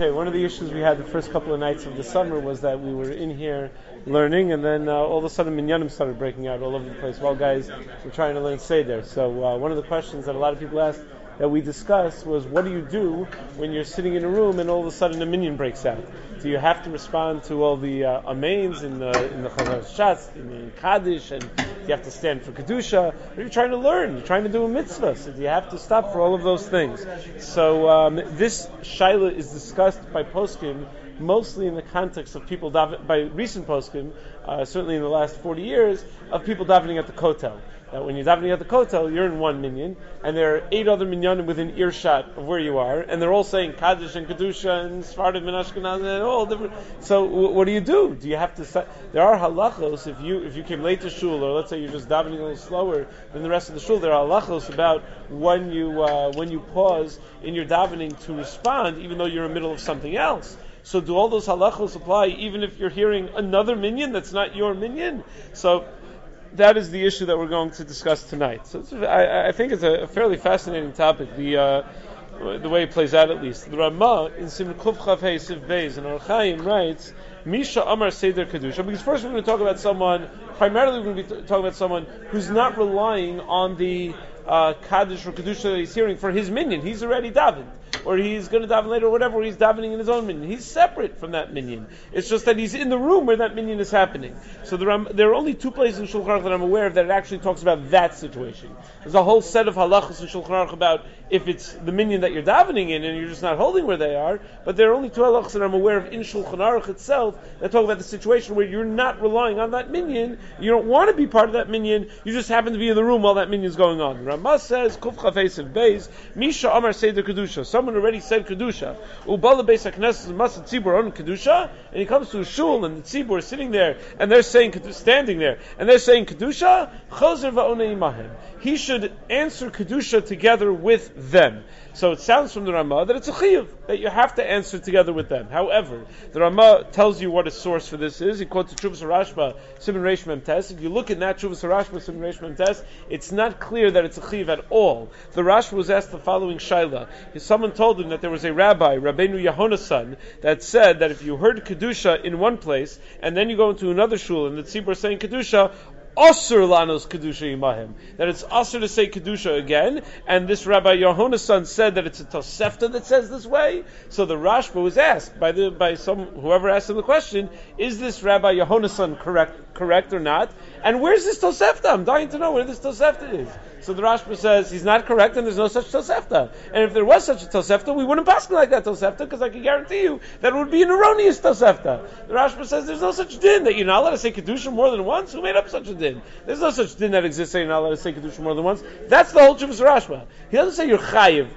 Okay, one of the issues we had the first couple of nights of the summer was that we were in here learning, and then uh, all of a sudden minyanim started breaking out all over the place while guys were trying to learn Seder. So uh, one of the questions that a lot of people asked that we discussed was what do you do when you're sitting in a room and all of a sudden a minyan breaks out? Do you have to respond to all the uh, amains in the in the Shatz, in the Kaddish, and you have to stand for kedusha? Or are you're trying to learn, you're trying to do a mitzvah, so do you have to stop for all of those things? So um, this shaila is discussed by poskim mostly in the context of people dav- by recent poskim, uh, certainly in the last 40 years, of people davening at the kotel that when you're davening at the kotel, you're in one minyan, and there are eight other minyanim within earshot of where you are, and they're all saying kaddish and kedusha and svardim and ashkenaz and all different. So w- what do you do? Do you have to? there are halachos if you if you came late to shul, or let's say you're just davening a little slower than the rest of the shul. There are halachos about when you uh, when you pause in your davening to respond, even though you're in the middle of something else. So do all those halachos apply even if you're hearing another minyan that's not your minyan? So that is the issue that we're going to discuss tonight. So I, I, think it's a, fairly fascinating topic. The uh, the way it plays out, at least. The Ramah in Simon Kuf Chav Siv Beis and Archaim writes, Misha Amar Seder Kedusha. Because first we're going to talk about someone. Primarily, we're going to be talking about someone who's not relying on the uh, Kaddish or Kedusha that he's hearing for his minyan. He's already davened or he's going to daven later, or whatever, he's davening in his own minyan. He's separate from that minyan. It's just that he's in the room where that minyan is happening. So there are, there are only two places in Shulchan Aruch that I'm aware of that it actually talks about that situation. There's a whole set of halachas in Shulchan Aruch about if it's the minyan that you're davening in and you're just not holding where they are, but there are only two halachas that I'm aware of in Shulchan Aruch itself that talk about the situation where you're not relying on that minyan, you don't want to be part of that minyan, you just happen to be in the room while that minyan is going on. Ramah says, Kuf Chafesiv Beis, Misha Amar Seder Kedusha. Someone someone already said kedusha. Ubala beis haknesses must tzibur on kedusha, and he comes to a shul and the tzibur is sitting there and they're saying standing there and they're saying kedusha. Chazer va'onei. He should answer kedusha together with them. So it sounds from the Ramah that it's a chiyuv that you have to answer together with them. However, the Ramah tells you what a source for this is. He quotes the Chuvas Rashba, Simon Reish Memtes. If you look in that Chuvas Rashba, Simon Reish Memtes, it's not clear that it's a chiyuv at all. The Rashba was asked the following shaila. Someone told him that there was a rabbi, Rabbeinu Yehonasan, that said that if you heard kedusha in one place and then you go into another shul and the tzibur saying kedusha, Asur lanos kedusha imahim. That it's asur to say kedusha again, and this Rabbi Yohanan said that it's a tosefta that says this way. So the Rashba was asked by the by some whoever asked him the question: Is this Rabbi Yohanan correct correct or not? And where's this tosefta? I'm dying to know where this tosefta is. So the Rashba says he's not correct and there's no such Tosefta. And if there was such a Tosefta, we wouldn't pass like that Tosefta because I can guarantee you that it would be an erroneous Tosefta. The Rashba says there's no such din that you're not allowed to say Kedusha more than once. Who made up such a din? There's no such din that exists saying you're not allowed to say Kedusha more than once. That's the whole Chuvas Rashba. He doesn't say you're Chayiv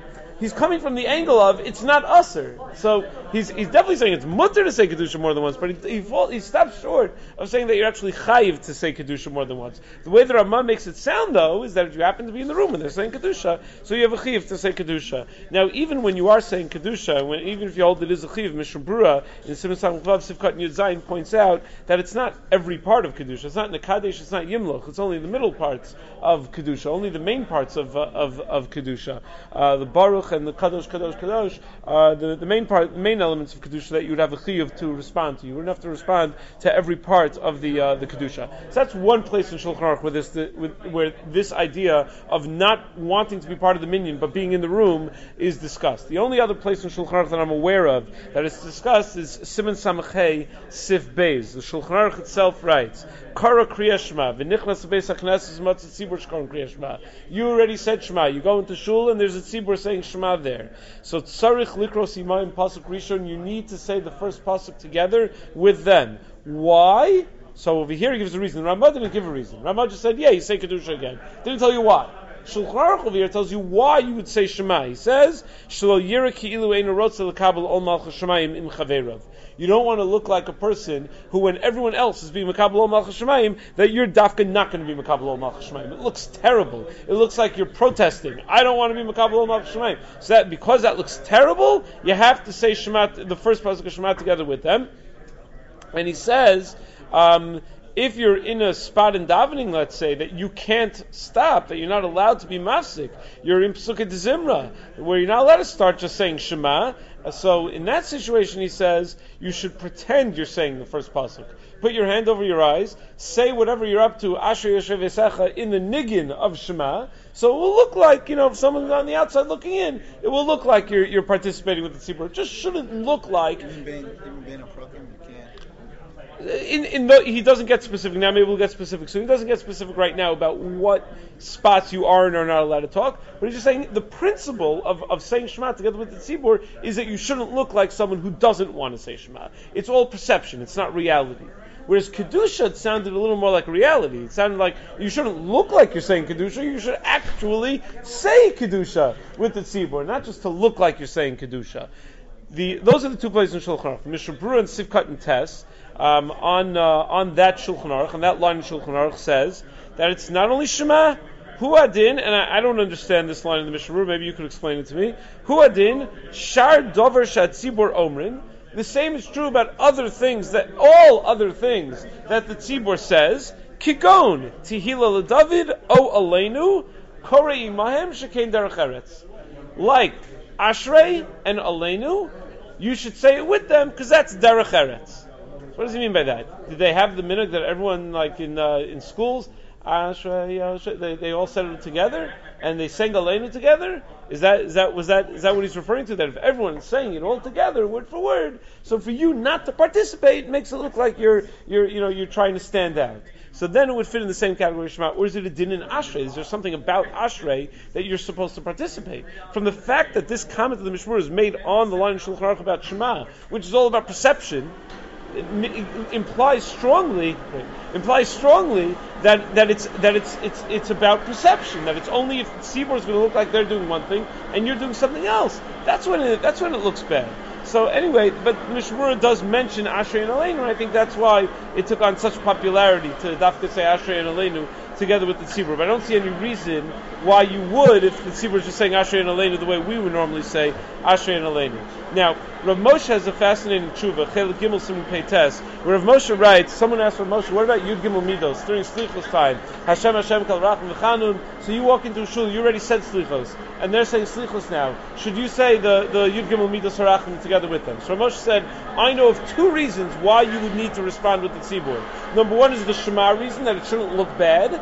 he's coming from the angle of it's not usser. So he's, he's definitely saying it's mutter to say kedusha more than once, but he, he, fall, he stops short of saying that you're actually chayiv to say kedusha more than once. The way the Ramah makes it sound, though, is that if you happen to be in the room and they're saying kedusha, so you have a chayiv to say kedusha. Now, even when you are saying kedusha, when, even if you hold it is a chayiv, Mishnah Berurah in Simon Klav Sivkat Yud points out that it's not every part of kedusha. It's not the nekadesh. It's not yimloch. It's only the middle parts of kedusha, only the main parts of uh, of, of kedusha. Uh, the baruch and the kadosh, kadosh, kadosh are the, the main part, the main elements of kedusha that you would have a chiyuv to respond to. You wouldn't have to respond to every part of the uh, the kedusha. So that's one place in Shulchan Aruch where this the, with, where this idea of not wanting to be part of the minyan but being in the room is discussed. The only other place in Shulchan Aruch that I'm aware of that is discussed is Simon Samachei Sif Beis. The Shulchan Aruch itself writes, Kara Kriya Shema, v'nichnas beis hakneses matzah tzibur shkaron Kriya Shema. You already said Shema. You go into shul and there's a tzibur saying Shema there. So tzarich likros imayim pasuk rishon. You need to say the first pasuk together with them. Why? So over here he gives a reason. Ramah didn't give a reason. Ramah just said, yeah, you say kedusha again. Didn't tell you why. Shulchan Aruch over here tells you why you would say Shema. He says, "Shlo yira ilu ein rotzel lekabel ol malchus shemayim im chaverov." You don't want to look like a person who, when everyone else is being Makabal Shemaim, that you're dafka not going to be Makabal Shemaim. It looks terrible. It looks like you're protesting. I don't want to be Makabal Shemaim. So that, because that looks terrible, you have to say Shema, the first pasuk of Shema together with them. And he says, um, if you're in a spot in davening, let's say, that you can't stop, that you're not allowed to be mafsik, you're in Psukkah Zimra, where you're not allowed to start just saying Shema. Uh, so in that situation, he says, you should pretend you're saying the first pasuk. Put your hand over your eyes, say whatever you're up to, Asher Yoshev in the niggin of Shema. So it will look like, you know, if someone's on the outside looking in, it will look like you're, you're participating with the tzibur. It just shouldn't look like. Even being, even being a in, in the, he doesn't get specific now. Maybe we'll get specific soon. He doesn't get specific right now about what spots you are and are not allowed to talk. But he's just saying the principle of, of saying Shema together with the tzibur is that you shouldn't look like someone who doesn't want to say Shema. It's all perception. It's not reality. Whereas kedusha it sounded a little more like reality. It sounded like you shouldn't look like you're saying kedusha. You should actually say kedusha with the tzibur, not just to look like you're saying kedusha. The, those are the two places in Shulchan Aruch. Mishnah Berurah and Sivkot and Tess um, on uh, on that Shulchan Aruch, and that line in Shulchan Aruch says that it's not only Shema, Hu Adin, and I, I, don't understand this line in the Mishnah maybe you could explain it to me. Hu Adin, Shar Dover Shatzibur Omrin. The same is true about other things that all other things that the Tzibur says. Kigon, Tihila David, O Aleinu, Kore Imahem, Shekain Derech Like Ashrei and Aleinu, you should say it with them because that's Derech Eretz. What does he mean by that? Did they have the minute that everyone, like in uh, in schools, they, they all said it together and they sang Aleinu together? Is that is that was that is that what he's referring to? That if everyone is saying it all together, word for word, so for you not to participate makes it look like you're you're you know you're trying to stand out. So then it would fit in the same category of Shema. Or is it a din in Ashrei? Is there something about Ashrei that you're supposed to participate? From the fact that this comment of the Mishmur is made on the line of Shulchan Aruch about Shema, which is all about perception, implies strongly implies strongly that, that it's that it's it's it's about perception that it's only if is going to look like they're doing one thing and you're doing something else that's when it, that's when it looks bad. So anyway, but Mishnah Berurah does mention Ashrei and Aleinu, and I think that's why it took on such popularity to dafka say Ashrei and Aleinu together with the tzibur. But I don't see any reason why you would if the tzibur is just saying Ashrei and Aleinu the way we would normally say Ashrei and Aleinu. Now, Rav Moshe has a fascinating tshuva, Chelik Gimel Simun Peites, where Rav Moshe writes, someone asked Rav Moshe, what about Yud Gimel Midos, during Slichos time? Hashem Hashem Kal Rachim V'chanun, so you walk into a shul, you already said Slichos, and they're saying Slichos now. Should you say the, the Yud Gimel Midos Harachim together with them? So Rav Moshe said, I know of two reasons why you would need to respond with the tzibur. Number one is the Shema reason, that it shouldn't look bad,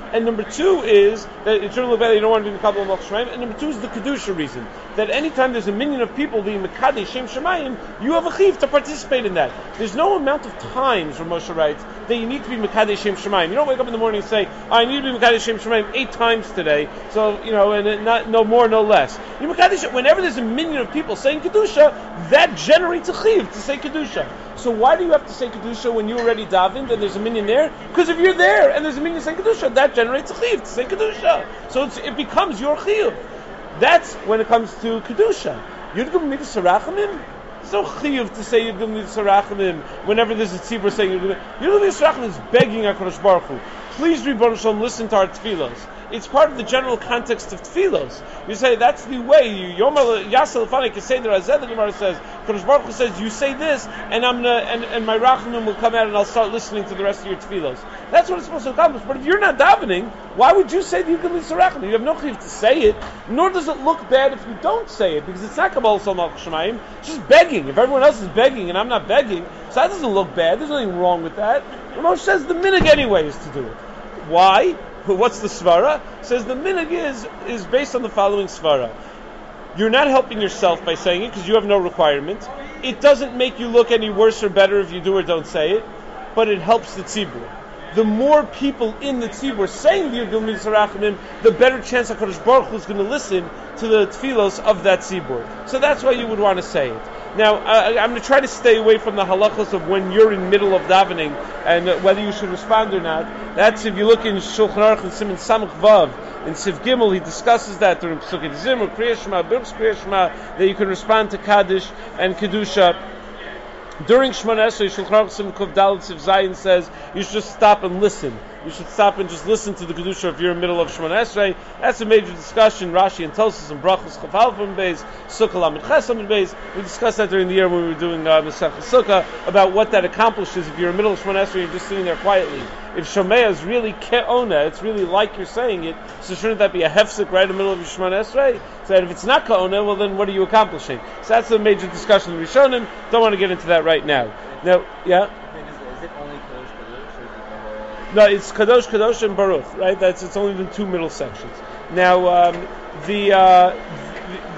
and number two is that it shouldn't. You don't want to be Mekabel Malch Shemaim. And number two is the kedusha reason that anytime there's a minyan of people being Mekadesh Shem Shemayim, you have a chiv to participate in that. There's no amount of times, Rav Moshe writes, that you need to be Mekadesh Shem Shemayim. You don't wake up in the morning and say, oh, I need to be Mekadesh Shem Shemayim eight times today. So you know, and not no more, no less. You whenever there's a minyan of people saying kedusha, that generates a chiv to say kedusha. So why do you have to say kedusha when you already davened and there's a minyan there? Because if you're there and there's a minyan saying kedusha, that generates a chiv to say kedusha. So it becomes your chiv. That's when it comes to kedusha. Yudgum sarachamim. It's no chiyuv to say Yudgum midas sarachamim whenever there's a tzibur saying Yudgum midas sarachamim is begging Hakadosh Baruch Hu. Please, Ribbon Shalom, listen to our tefillos it's part of the general context of tefillos. You say that's the way. Yom Yasel Fanik is saying the. The Gemara says, Kadosh Baruch Hu says, you say this, and I'm gonna, and, and my rachamim will come out, and I'll start listening to the rest of your tefillos. That's what it's supposed to accomplish. But if you're not davening, why would you say that you the Yigam Yisrachim? You have no chiv to say it, nor does it look bad if you don't say it, because it's not Kabbalah Salmal Shemayim. It's just begging. If everyone else is begging and I'm not begging, so that doesn't look bad. There's nothing wrong with that. Moshe says the minig anyway is to do it. Why? What's the svara? Says the minig is is based on the following svara. You're not helping yourself by saying it because you have no requirement. It doesn't make you look any worse or better if you do or don't say it, but it helps the tzibur. The more people in the tzibur saying the Yudgil Mitzrachimim, the better chance HaKadosh Baruch Hu is going to listen to the tefillos of that tzibur. So that's why you would want to say it. Now, uh, I'm going to try to stay away from the halachas of when you're in middle of davening and whether you should respond or not. That's if you look in Shulchan Aruch and Simon Samach Vav in Siv Gimel, he discusses that during Pesukei Zimmer, Kriya Shema, Birks Kriya Shema, that you can respond to Kaddish and Kedusha. During Shemona Esrei, Shulchan Aruch Simon Kuf Dalit Siv Zayin says you should just stop and listen you should stop and just listen to the kedusha if you're in the middle of Shemona Esrei. That's a major discussion. Rashi and Tosfos and Brachos Chafalfim Beis, Sukkah Lamed Chesam Beis. We discussed that during the year when we were doing uh, Masech Sukkah about what that accomplishes if you're in the middle of Shemona Esrei and you're just sitting there quietly. If Shomea is really ke'ona, it's really like you're saying it, so shouldn't that be a hefsek right in the middle of your Shemona Esrei? So if it's not ke'ona, well then what are you accomplishing? So that's a major discussion in Rishonim. Don't want to get into that right now. Now, yeah? No, it's Kadosh, Kadosh, and Baruch, right? That's it's only the two middle sections. Now, um, the, uh,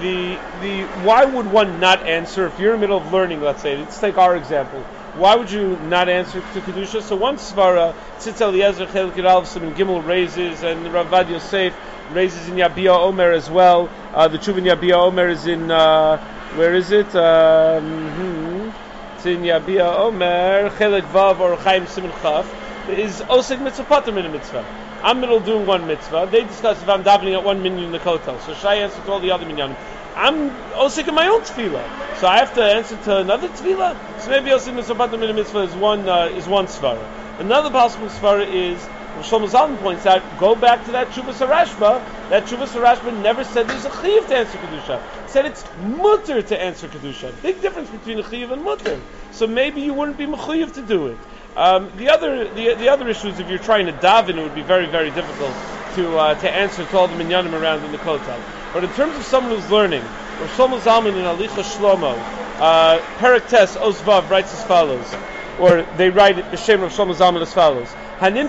the, the the why would one not answer if you're in the middle of learning? Let's say, let's take our example. Why would you not answer to kedusha? So one svara, Tzitz Eliezer Chelik and Gimel raises, and Ravad Yosef raises in Yabia Omer as well. Uh, the Chuvin Yabia Omer is in uh, where is it? Um, hmm. It's in Yabia Omer Chelik Vav or Chaim Simon Chaf is osig mitzvah pater in a mitzvah. I'm middle doing one mitzvah. They discuss if I'm davening at one minyan in the kotel. So should I answer to all the other minyanim? I'm osig in my own tefillah, so I have to answer to another tefillah. So maybe osig mitzvah pater in a mitzvah is one uh, is one svara. Another possible svara is Shlomo Zalman points out, go back to that Chuvas Harashba. That Chuvas Harashba never said there's a chiv to answer kedusha. Said it's mutter to answer kedusha. Big difference between a chiv and mutter. So maybe you wouldn't be mechuyev to do it. Um, the other the, the other issue is if you're trying to daven, it would be very very difficult to uh, to answer to all the minyanim around in the kotel. But in terms of someone who's learning, or Shlomo Zalman in Alicha Shlomo, uh, Perak Tes Osvav writes as follows, or they write it B'Shem of Shlomo Zalman as follows. If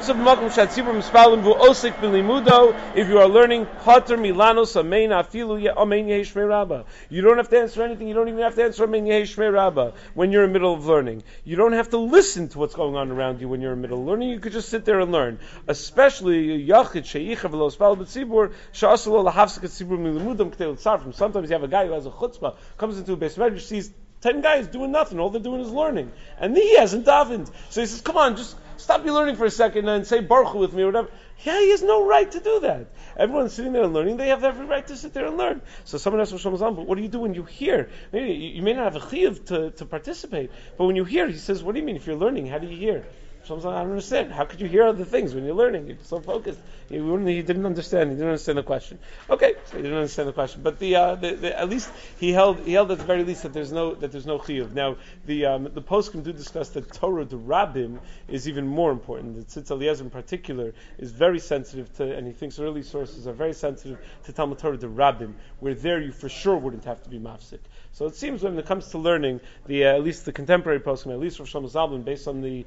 you are learning Pater Milanos Amein Afilu Amein Yehishmei Rabba. You don't have to answer anything. You don't even have to answer Amein Yehishmei Rabba when you're in the middle of learning. You don't have to listen to what's going on around you when you're in the middle of learning. You could just sit there and learn. Especially Yachid Sheicha V'lo Spal B'Tzibur Sha'asalo Lahavsik Tzibur Milimudam K'tel Tzarfim. Sometimes you have a guy who has a chutzpah, comes into a beis medrash, sees ten guys doing nothing. All they're doing is learning. And he hasn't davened. So he says, come on, just stop your learning for a second and say Baruch with me or whatever. Yeah, he has no right to do that. Everyone's sitting there and learning. They have every right to sit there and learn. So someone asks Rosh but what do you do when you hear? Maybe you, may not have a chiyuv to, to participate, but when you hear, he says, what do you mean? If you're learning, how do you hear? Sometimes I don't understand. How could you hear other things when you're learning? You're so focused. He, didn't understand. He didn't understand the question. Okay, so he didn't understand the question. But the, uh, the, the, at least he held he held at the very least that there's no that there's no chiyuv. Now the um, the poskim do discuss that Torah de Rabbim is even more important. The Tzitz Eliezer in particular is very sensitive to, and he thinks early sources are very sensitive to Talmud Torah de Rabbim, where there you for sure wouldn't have to be mafsik. So it seems when it comes to learning, the uh, at least the contemporary poskim, at least Rosh Zalman, based on the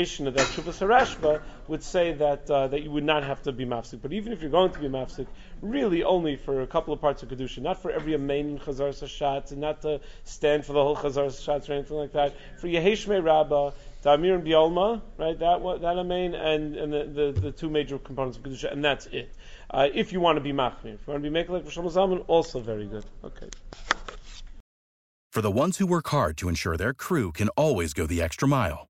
implication of that Shuvas Harashba, would say that uh, that you would not have to be mafsik. But even if you're going to be mafsik, really only for a couple of parts of kedusha, not for every main chazar sashat, and not to stand for the whole chazar sashat or anything like that. For Yeheshme Rabbah. Damir and Biolma, right? That that amen, and and the, the, the, two major components of kedusha, and that's it. Uh, if you want to be machmir, if you want to be like Rosh Zaman, also very good. Okay. For the ones who work hard to ensure their crew can always go the extra mile,